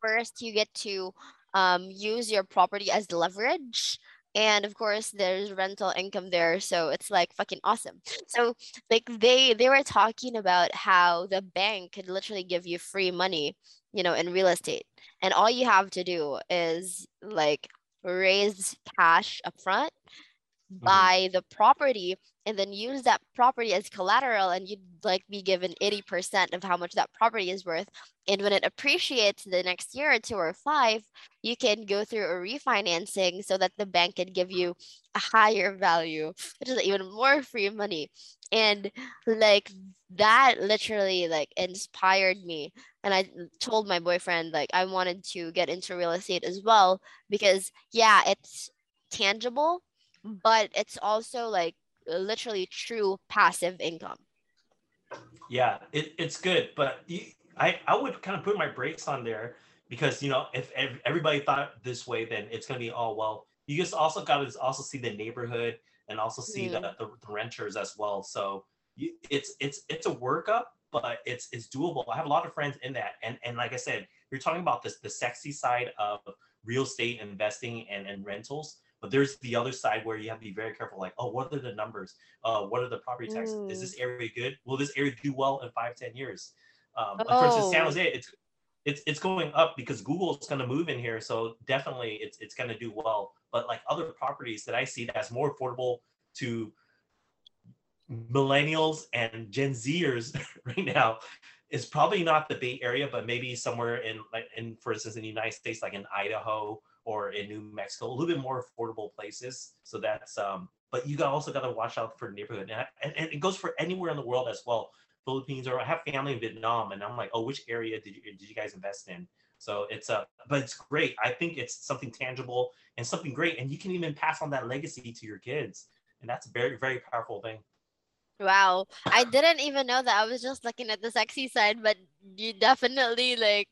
Speaker 1: first you get to um, use your property as leverage and of course there's rental income there so it's like fucking awesome so like they they were talking about how the bank could literally give you free money you know in real estate and all you have to do is like raise cash up front mm-hmm. buy the property and then use that property as collateral and you'd like be given 80% of how much that property is worth. And when it appreciates the next year or two or five you can go through a refinancing so that the bank can give you a higher value which is even more free money. And like that literally like inspired me. And i told my boyfriend like i wanted to get into real estate as well because yeah it's tangible but it's also like literally true passive income.
Speaker 2: Yeah, it, it's good, but you, I I would kind of put my brakes on there because you know if everybody thought this way, then it's gonna be oh well. You just also got to also see the neighborhood and also see mm. the, the, the renters as well. So you, it's it's it's a workup, but it's it's doable. I have a lot of friends in that, and and like I said, you're talking about this the sexy side of real estate investing and, and rentals but there's the other side where you have to be very careful. Like, oh, what are the numbers? Uh, what are the property taxes? Mm. Is this mm. area good? Will this area do well in five, ten years? Um, oh. For instance, San oh. Jose, it's it's it's going up because Google is going to move in here, so definitely it's it's going to do well. But like other properties that I see that's more affordable to millennials and Gen Zers <laughs> right now is probably not the Bay Area, but maybe somewhere in like in for instance in the United States, like in Idaho or in New Mexico, a little bit more affordable places. So that's um, but you also got to watch out for neighborhood, and, and, and, it goes for anywhere in the world as well. Philippines, or I have family in Vietnam, and I'm like, oh, which area did you did you guys invest in? So it's a, uh, but it's great. I think it's something tangible and something great, and you can even pass on that legacy to your kids, and that's a very very powerful thing.
Speaker 1: Wow, I didn't even know that. I was just looking at the sexy side, but you definitely like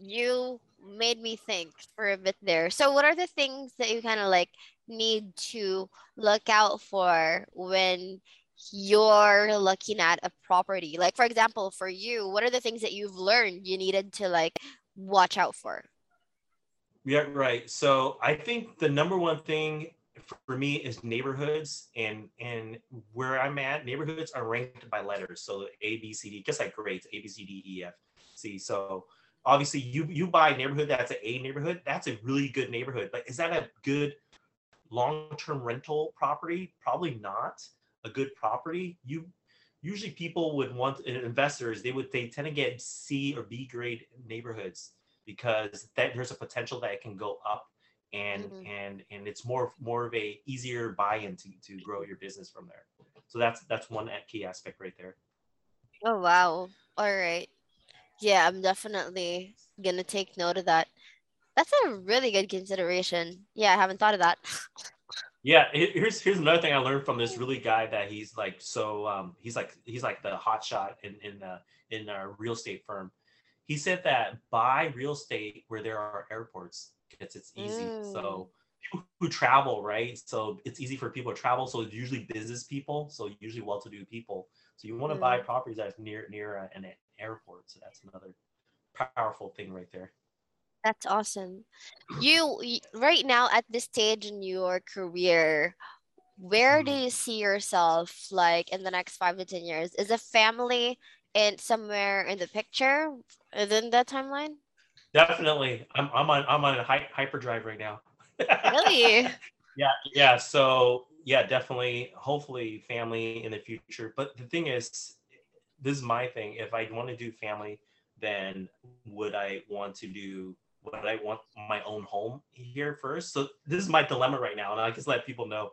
Speaker 1: you made me think for a bit there. So, what are the things that you kind of like need to look out for when you're looking at a property? Like, for example, for you, what are the things that you've learned you needed to like watch out for?
Speaker 2: Yeah, right. So, I think the number one thing for me is neighborhoods and and where I'm at, neighborhoods are ranked by letters. So A, B, C, D, just like grades, A, B, C, D, E, F, C. So obviously you you buy a neighborhood that's an A neighborhood, that's a really good neighborhood. But is that a good long-term rental property? Probably not a good property. You usually people would want investors, they would they tend to get C or B grade neighborhoods because that there's a potential that it can go up and mm-hmm. and and it's more more of a easier buy-in to, to grow your business from there so that's that's one key aspect right there
Speaker 1: oh wow all right yeah i'm definitely gonna take note of that that's a really good consideration yeah i haven't thought of that
Speaker 2: yeah here's here's another thing i learned from this really guy that he's like so um he's like he's like the hot shot in in the in a real estate firm he said that buy real estate where there are airports because it's easy. Mm. So people who travel, right? So it's easy for people to travel. So it's usually business people. So usually well-to-do people. So you want to mm. buy properties that's near near an airport. So that's another powerful thing right there.
Speaker 1: That's awesome. You right now at this stage in your career, where do mm. you see yourself like in the next five to ten years? Is a family in somewhere in the picture within that timeline?
Speaker 2: Definitely. I'm I'm on I'm on a hy- hyperdrive right now.
Speaker 1: really? <laughs>
Speaker 2: yeah, yeah. So yeah, definitely. Hopefully, family in the future. But the thing is, this is my thing. If I want to do family, then would I want to do? Would I want my own home here first? So this is my dilemma right now, and I just let people know.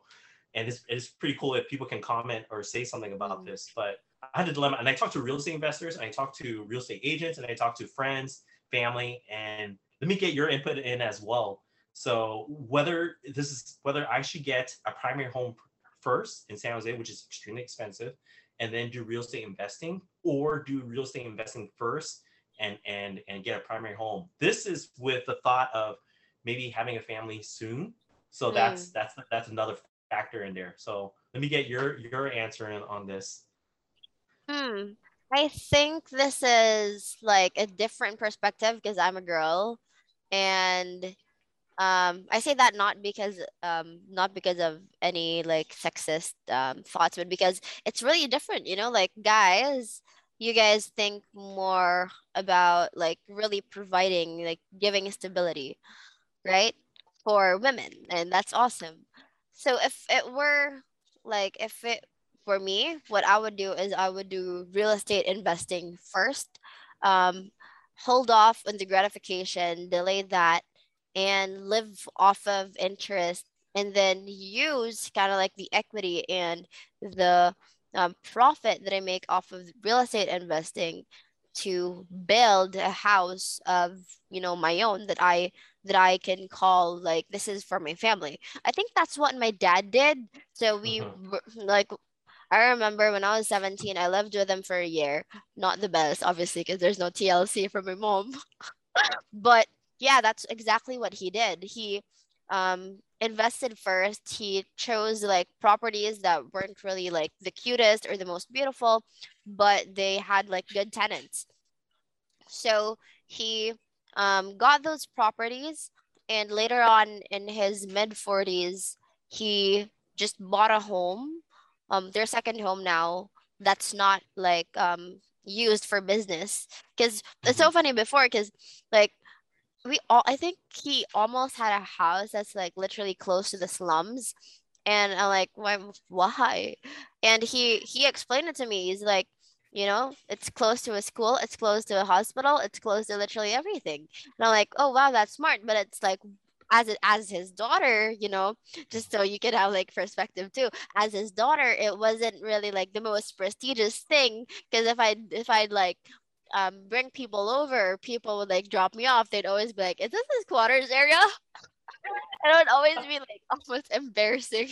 Speaker 2: And it's, it's pretty cool if people can comment or say something about mm. this. But I had a dilemma, and I talked to real estate investors, and I talked to real estate agents, and I talked to friends family, and let me get your input in as well. So whether this is whether I should get a primary home first in San Jose, which is extremely expensive, and then do real estate investing, or do real estate investing first and and and get a primary home. This is with the thought of maybe having a family soon. So mm. that's that's that's another factor in there. So let me get your your answer in on this.
Speaker 1: Hmm. I think this is like a different perspective because I'm a girl, and um, I say that not because um, not because of any like sexist um, thoughts, but because it's really different. You know, like guys, you guys think more about like really providing, like giving stability, right, for women, and that's awesome. So if it were like if it for me, what I would do is I would do real estate investing first, um, hold off on the gratification, delay that, and live off of interest, and then use kind of like the equity and the um, profit that I make off of real estate investing to build a house of you know my own that I that I can call like this is for my family. I think that's what my dad did. So we mm-hmm. like I remember when I was 17, I lived with him for a year. Not the best, obviously, because there's no TLC for my mom. <laughs> but yeah, that's exactly what he did. He um, invested first. He chose like properties that weren't really like the cutest or the most beautiful, but they had like good tenants. So he um, got those properties, and later on in his mid 40s, he just bought a home um their second home now that's not like um used for business because it's so mm-hmm. funny before because like we all i think he almost had a house that's like literally close to the slums. And i'm like why why? And he he explained it to me. He's like you know it's close to a school it's close to a hospital it's close to literally everything. And i'm like oh wow that's smart. But it's like as it as his daughter, you know, just so you can have like perspective too. As his daughter, it wasn't really like the most prestigious thing. Because if I if I'd like um bring people over, people would like drop me off. They'd always be like, "Is this his quarters area?" <laughs> and it would always be like <laughs> almost embarrassing.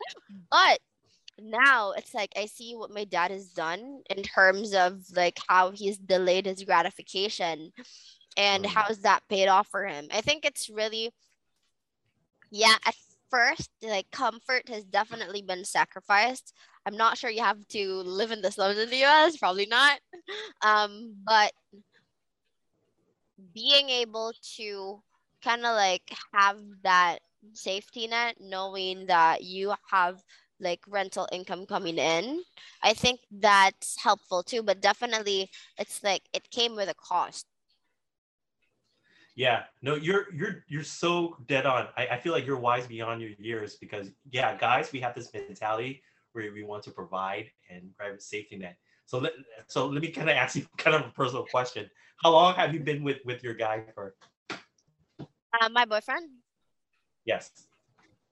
Speaker 1: <laughs> but now it's like I see what my dad has done in terms of like how he's delayed his gratification and mm. how's that paid off for him. I think it's really yeah, at first, like comfort has definitely been sacrificed. I'm not sure you have to live in the slums in the US, probably not. <laughs> Um, but being able to kind of like have that safety net, knowing that you have like rental income coming in. I think that's helpful too, but definitely it's like it came with a cost.
Speaker 2: Yeah, no, you're you're you're so dead on. I, I feel like you're wise beyond your years because yeah, guys, we have this mentality where we want to provide and private safety net. So let so let me kind of <laughs> ask you kind of a personal question. How long have you been with with your guy for?
Speaker 1: Uh, my boyfriend.
Speaker 2: Yes.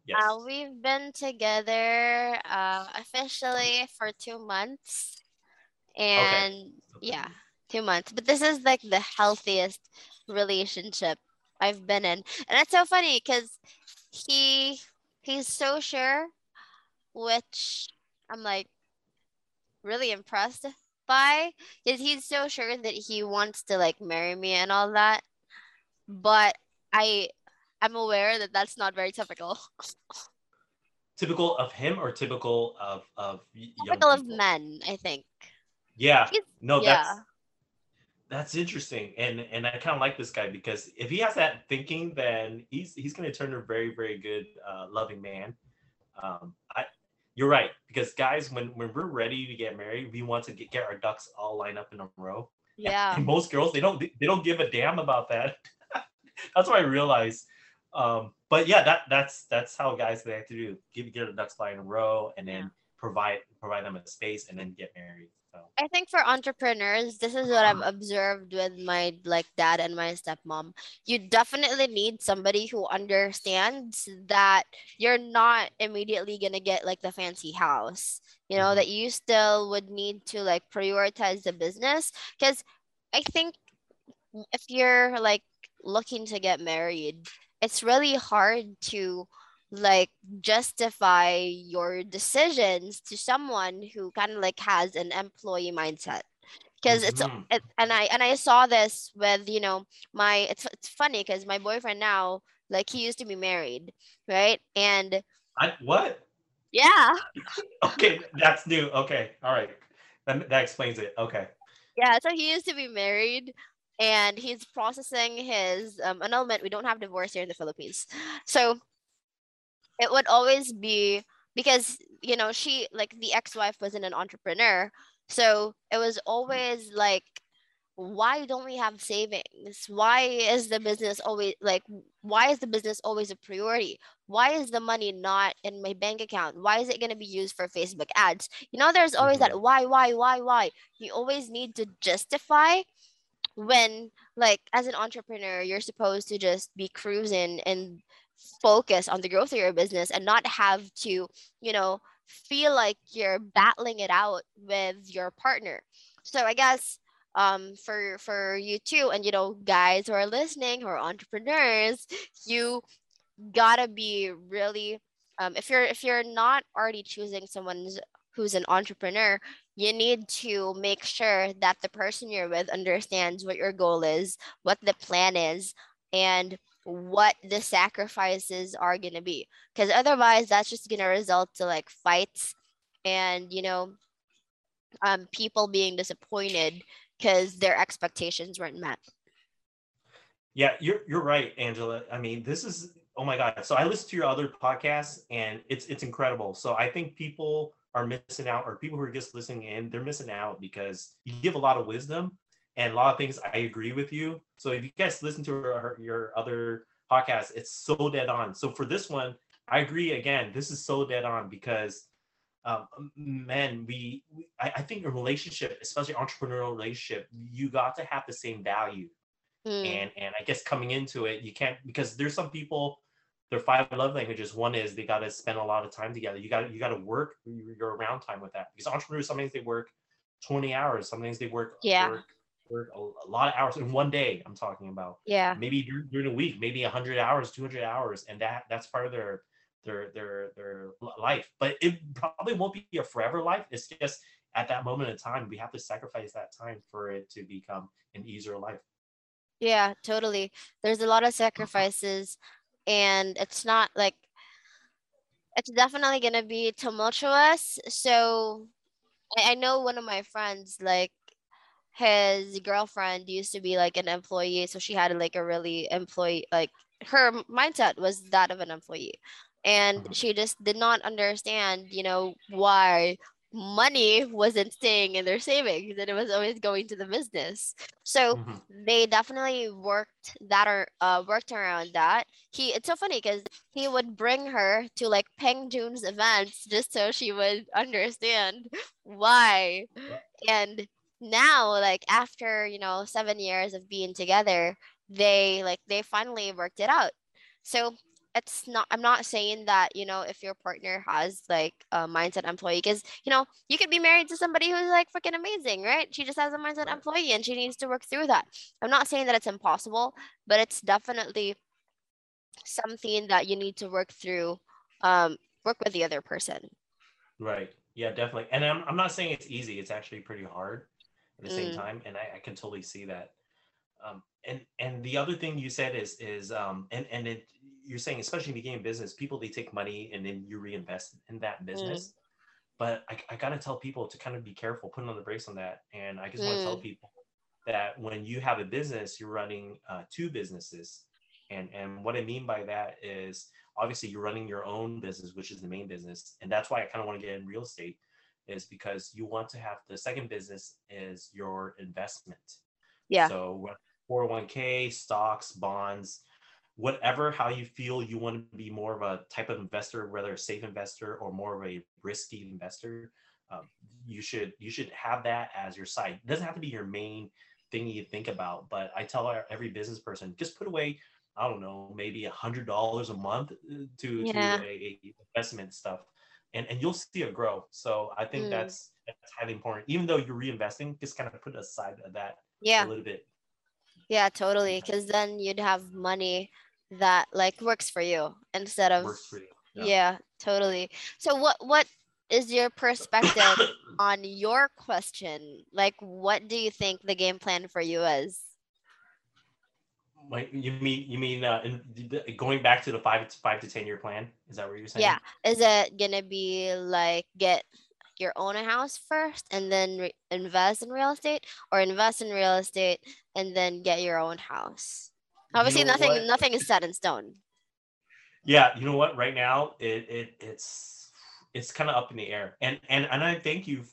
Speaker 2: Yes.
Speaker 1: Uh, we've been together uh, officially for two months, and
Speaker 2: Okay.
Speaker 1: yeah, two months. But this is like the healthiest relationship I've been in, and it's so funny because he he's so sure, which I'm like really impressed by, because he's so sure that he wants to like marry me and all that, but I I'm aware that that's not very typical.
Speaker 2: Typical of him or typical of of
Speaker 1: typical of men, I think.
Speaker 2: Yeah.
Speaker 1: He's-
Speaker 2: No,
Speaker 1: yeah.
Speaker 2: that's that's interesting, and and I kind of like this guy because if he has that thinking, then he's he's going to turn a very very good uh, loving man. Um, you're right because guys, when when we're ready to get married, we want to get, get our ducks all lined up in a row.
Speaker 1: Yeah.
Speaker 2: And most girls they don't they don't give a damn about that. <laughs> that's what I realized. Um, but yeah, that that's that's how guys they have to do. Give get their ducks lined in a row, and then
Speaker 1: Yeah.
Speaker 2: provide provide them a space, and then get married.
Speaker 1: I think for entrepreneurs, this is what I've observed with my like dad and my stepmom. You definitely need somebody who understands that you're not immediately gonna get like the fancy house. You know,
Speaker 2: Mhm.
Speaker 1: that you still would need to like prioritize the business. Because I think if you're like looking to get married, it's really hard to like justify your decisions to someone who kind of like has an employee mindset because it's
Speaker 2: Mhm.
Speaker 1: it, and i and i saw this with you know my it's, it's funny because my boyfriend now like he used to be married right and
Speaker 2: I, what?
Speaker 1: yeah <laughs>
Speaker 2: Okay, that's new. Okay, all right. That, that explains it. Okay.
Speaker 1: yeah so he used to be married and he's processing his um, annulment we don't have divorce here in the philippines so it would always be because you know she like the ex-wife wasn't an entrepreneur. So it was always like why don't we have savings? Why is the business always like why is the business always a priority? Why is the money not in my bank account? Why is it going to be used for facebook ads? You know there's always that mm-hmm. why why why why. You always need to justify when like as an entrepreneur you're supposed to just be cruising and focus on the growth of your business and not have to you know feel like you're battling it out with your partner. So i guess um for for you too and you know guys who are listening who are entrepreneurs you gotta be really um if you're if you're not already choosing someone who's an entrepreneur you need to make sure that the person you're with understands what your goal is what the plan is and what the sacrifices are going to be because otherwise that's just going to result to like fights and you know um people being disappointed because their expectations weren't met
Speaker 2: Yeah, you're you're right, Angela. I mean, this is oh my god. So I listen to your other podcasts and it's it's incredible. So I think people are missing out or people who are just listening in, they're missing out because you give a lot of wisdom and a lot of things I agree with you. So if you guys listen to her, your other podcast, it's so dead on. So for this one, I agree again. This is so dead on because um, man, we, we I, I think a relationship, especially entrepreneurial relationship, you got to have the same value
Speaker 1: Mm,
Speaker 2: and and I guess coming into it, you can't because there's some people. Their five love languages. One is they got to spend a lot of time together. You got you got to work your your around time with that because entrepreneurs sometimes they work twenty hours. Sometimes they work
Speaker 1: Yeah.
Speaker 2: work, work a, a lot of hours in one day. I'm talking about
Speaker 1: yeah
Speaker 2: maybe dur- during a week, maybe hundred hours, two hundred hours, and that that's part of their their their their life. But it probably won't be a forever life. It's just at that moment in time we have to sacrifice that time for it to become an easier life.
Speaker 1: Yeah, totally. There's a lot of sacrifices, and it's not like it's definitely gonna be tumultuous. So I, I know one of my friends, like his girlfriend used to be like an employee, so she had like a really employee like her mindset was that of an employee. and
Speaker 2: Mhm.
Speaker 1: she just did not understand you know why money wasn't staying in their savings and it was always going to the business so
Speaker 2: Mhm.
Speaker 1: they definitely worked that or uh, worked around that he it's so funny because he would bring her to like Peng Joon's events just so she would understand why and now like after you know seven years of being together they like they finally worked it out so it's not i'm not saying that you know if your partner has like a mindset employee because you know you could be married to somebody who's like freaking amazing right she just has a mindset employee and she needs to work through that i'm not saying that it's impossible but it's definitely something that you need to work through um work with the other person
Speaker 2: Right. Yeah, definitely. And I'm, I'm not saying it's easy. It's actually pretty hard at the same
Speaker 1: Mm.
Speaker 2: time. And I, I can totally see that. Um, and and the other thing you said is is um and and it you're saying especially in the game business, people they take money and then you reinvest in that business. But I, I gotta tell people to kind of be careful, putting on the brakes on that. And I just want to tell
Speaker 1: Mm.
Speaker 2: people that when you have a business, you're running uh, two businesses. And and what I mean by that is obviously you're running your own business, which is the main business. And that's why I kind of want to get in real estate, is because you want to have the second business is your investment.
Speaker 1: yeah
Speaker 2: So 401k, stocks, bonds, whatever, how you feel you want to be more of a type of investor, whether a safe investor or more of a risky investor, um, you should you should have that as your side. It doesn't have to be your main thing you think about, but I tell every business person just put away. I don't know, maybe a hundred dollars a month uh, to
Speaker 1: Yeah.
Speaker 2: to a, a investment stuff, and and you'll see it grow. So I think
Speaker 1: Mm.
Speaker 2: that's that's highly important. Even though you're reinvesting, just kind of put aside that
Speaker 1: yeah
Speaker 2: a little bit.
Speaker 1: Yeah, totally. Because then you'd have money that like works for you instead of
Speaker 2: Works for you.
Speaker 1: yeah. totally. So what what is your perspective <coughs> on your question? Like what do you think the game plan for you is?
Speaker 2: Like you mean you mean uh, in, the- going back to the five to five to ten year plan? Is that what you're saying?
Speaker 1: Yeah. Is it gonna be like get your own house first and then re- invest in real estate or invest in real estate and then get your own house?
Speaker 2: You
Speaker 1: Obviously
Speaker 2: know
Speaker 1: nothing
Speaker 2: what?
Speaker 1: nothing is set in stone.
Speaker 2: Yeah, you know what? Right now, it it it's it's kind of up in the air, and and and I thank you.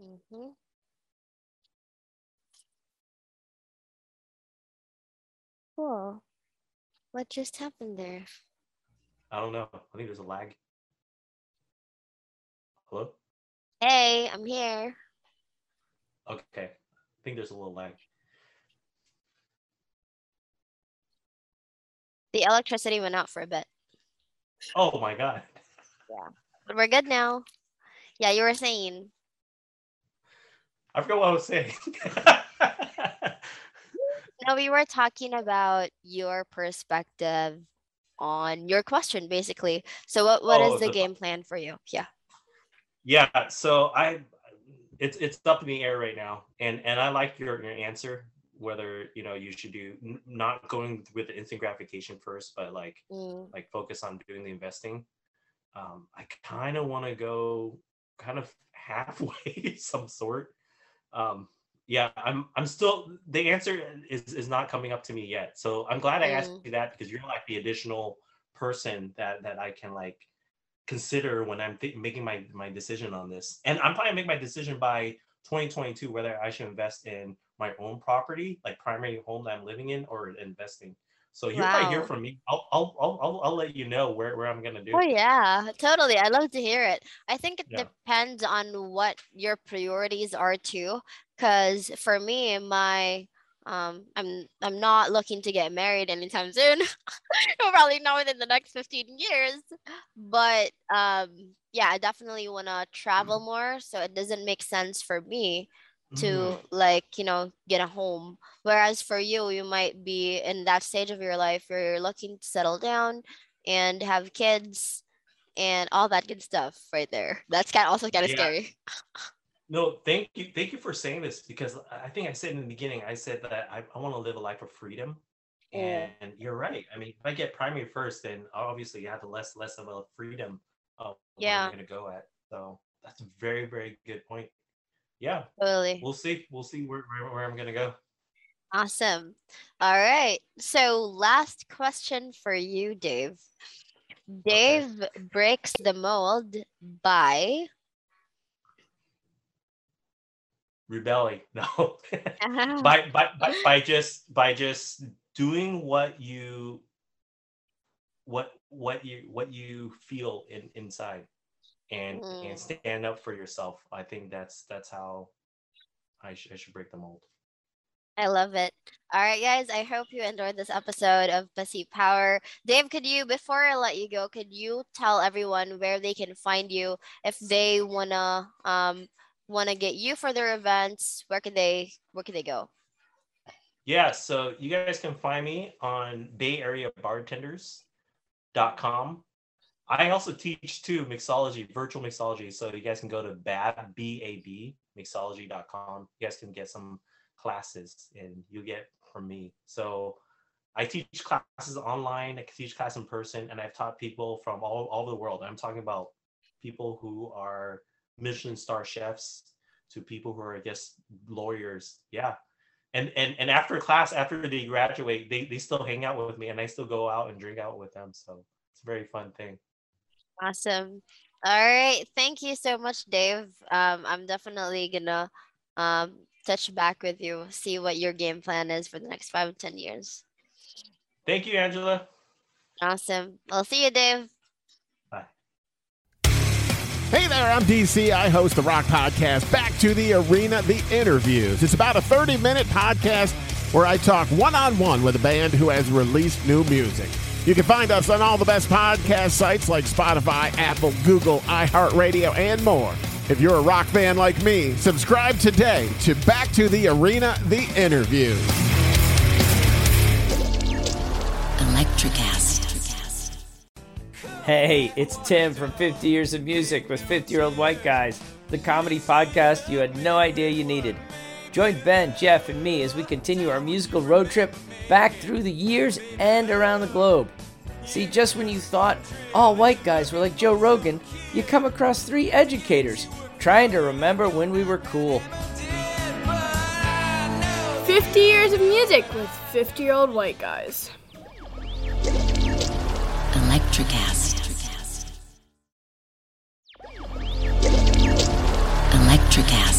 Speaker 1: Mm-hmm. Cool. What just happened there?
Speaker 2: I don't know. I think there's a lag. Hello.
Speaker 1: Hey, I'm here.
Speaker 2: Okay, I think there's a little lag.
Speaker 1: The electricity went out for a bit,
Speaker 2: Oh my god.
Speaker 1: but we're good now. Yeah, you were saying.
Speaker 2: I forgot what I was saying. <laughs>
Speaker 1: No, we were talking about your perspective on your question, basically. So, what what is
Speaker 2: Oh,
Speaker 1: the
Speaker 2: the-
Speaker 1: game plan for you? Yeah.
Speaker 2: yeah so i it's it's up in the air right now and and i like your your answer whether you know you should do n- not going with the instant gratification first but like
Speaker 1: Mm,
Speaker 2: like focus on doing the investing um i kind of want to go kind of <laughs> halfway some sort um yeah i'm i'm still the answer is is not coming up to me yet so i'm glad i asked
Speaker 1: Mm.
Speaker 2: you that because you're like the additional person that that i can like consider when i'm th- making my my decision on this and i'm probably make my decision by 2022 whether i should invest in my own property like primary home that i'm living in or investing so you'll probably hear from me I'll, I'll i'll i'll, let you know where, where i'm gonna do
Speaker 1: Oh yeah, totally. I love to hear it. I think it
Speaker 2: Yeah.
Speaker 1: depends on what your priorities are too. Cause for me, my um I'm I'm not looking to get married anytime <laughs> soon. Probably not within the next 15 years. But um yeah, I definitely wanna travel more. So it doesn't make sense for me to
Speaker 2: Mhm.
Speaker 1: like you know get a home whereas for you you might be in that stage of your life where you're looking to settle down and have kids and all that good stuff right there that's kind of also kind of
Speaker 2: Yeah.
Speaker 1: scary <laughs>
Speaker 2: No, thank you. Thank you for saying this because I think I said in the beginning, I said that I, I want to live a life of freedom.
Speaker 1: Mm.
Speaker 2: And you're right. I mean, if I get primary first, then obviously you have the less less of a freedom of where
Speaker 1: Yeah.
Speaker 2: I'm gonna go at. So that's a very, very good point. Yeah.
Speaker 1: totally
Speaker 2: We'll see. We'll see where, where, where I'm gonna go.
Speaker 1: Awesome. All right. So, last question for you, Dave. Dave okay. breaks the mold by
Speaker 2: rebelling. <laughs> No, <laughs> by, by by by just by just doing what you what what you what you feel in inside and mm. and stand up for yourself. I think that's that's how I, sh- I should break the mold.
Speaker 1: I love it. All right, guys. I hope you enjoyed this episode of Pussy Power. Dave, could you, before I let you go, could you tell everyone where they can find you if they wanna um wanna get you for their events? Where can they where can they go?
Speaker 2: Yeah, so you guys can find me on Bay Area Bartenders.com. I also teach too mixology, virtual mixology. So you guys can go to BAB, B-A-B, mixology.com. You guys can get some classes and you get from me. So I teach classes online, I teach class in person, and I've taught people from all, all over the world. I'm talking about people who are Michelin star chefs to people who are just lawyers. Yeah. And and and after class, after they graduate, they, they still hang out with me and I still go out and drink out with them. So it's a very fun thing.
Speaker 1: Awesome. All right. Thank you so much, Dave. Um, I'm definitely gonna um touch back with you, see what your game plan is for the next five to 10 years.
Speaker 2: Thank you, Angela.
Speaker 1: Awesome. I'll see you, Dave.
Speaker 2: Bye.
Speaker 3: Hey there, I'm DC. I host the Rock Podcast, Back to the Arena, The Interviews. It's about a 30 minute podcast where I talk one on one with a band who has released new music. You can find us on all the best podcast sites like Spotify, Apple, Google, iHeartRadio, and more. If you're a rock fan like me, subscribe today to Back to the Arena The Interview.
Speaker 4: Electricast. Hey, it's Tim from 50 Years of Music with 50 Year Old White Guys, the comedy podcast you had no idea you needed. Join Ben, Jeff, and me as we continue our musical road trip back through the years and around the globe. See, just when you thought all white guys were like Joe Rogan, you come across three educators trying to remember when we were cool.
Speaker 5: 50 years of music with 50 year old white guys.
Speaker 4: Electricast. Electricast.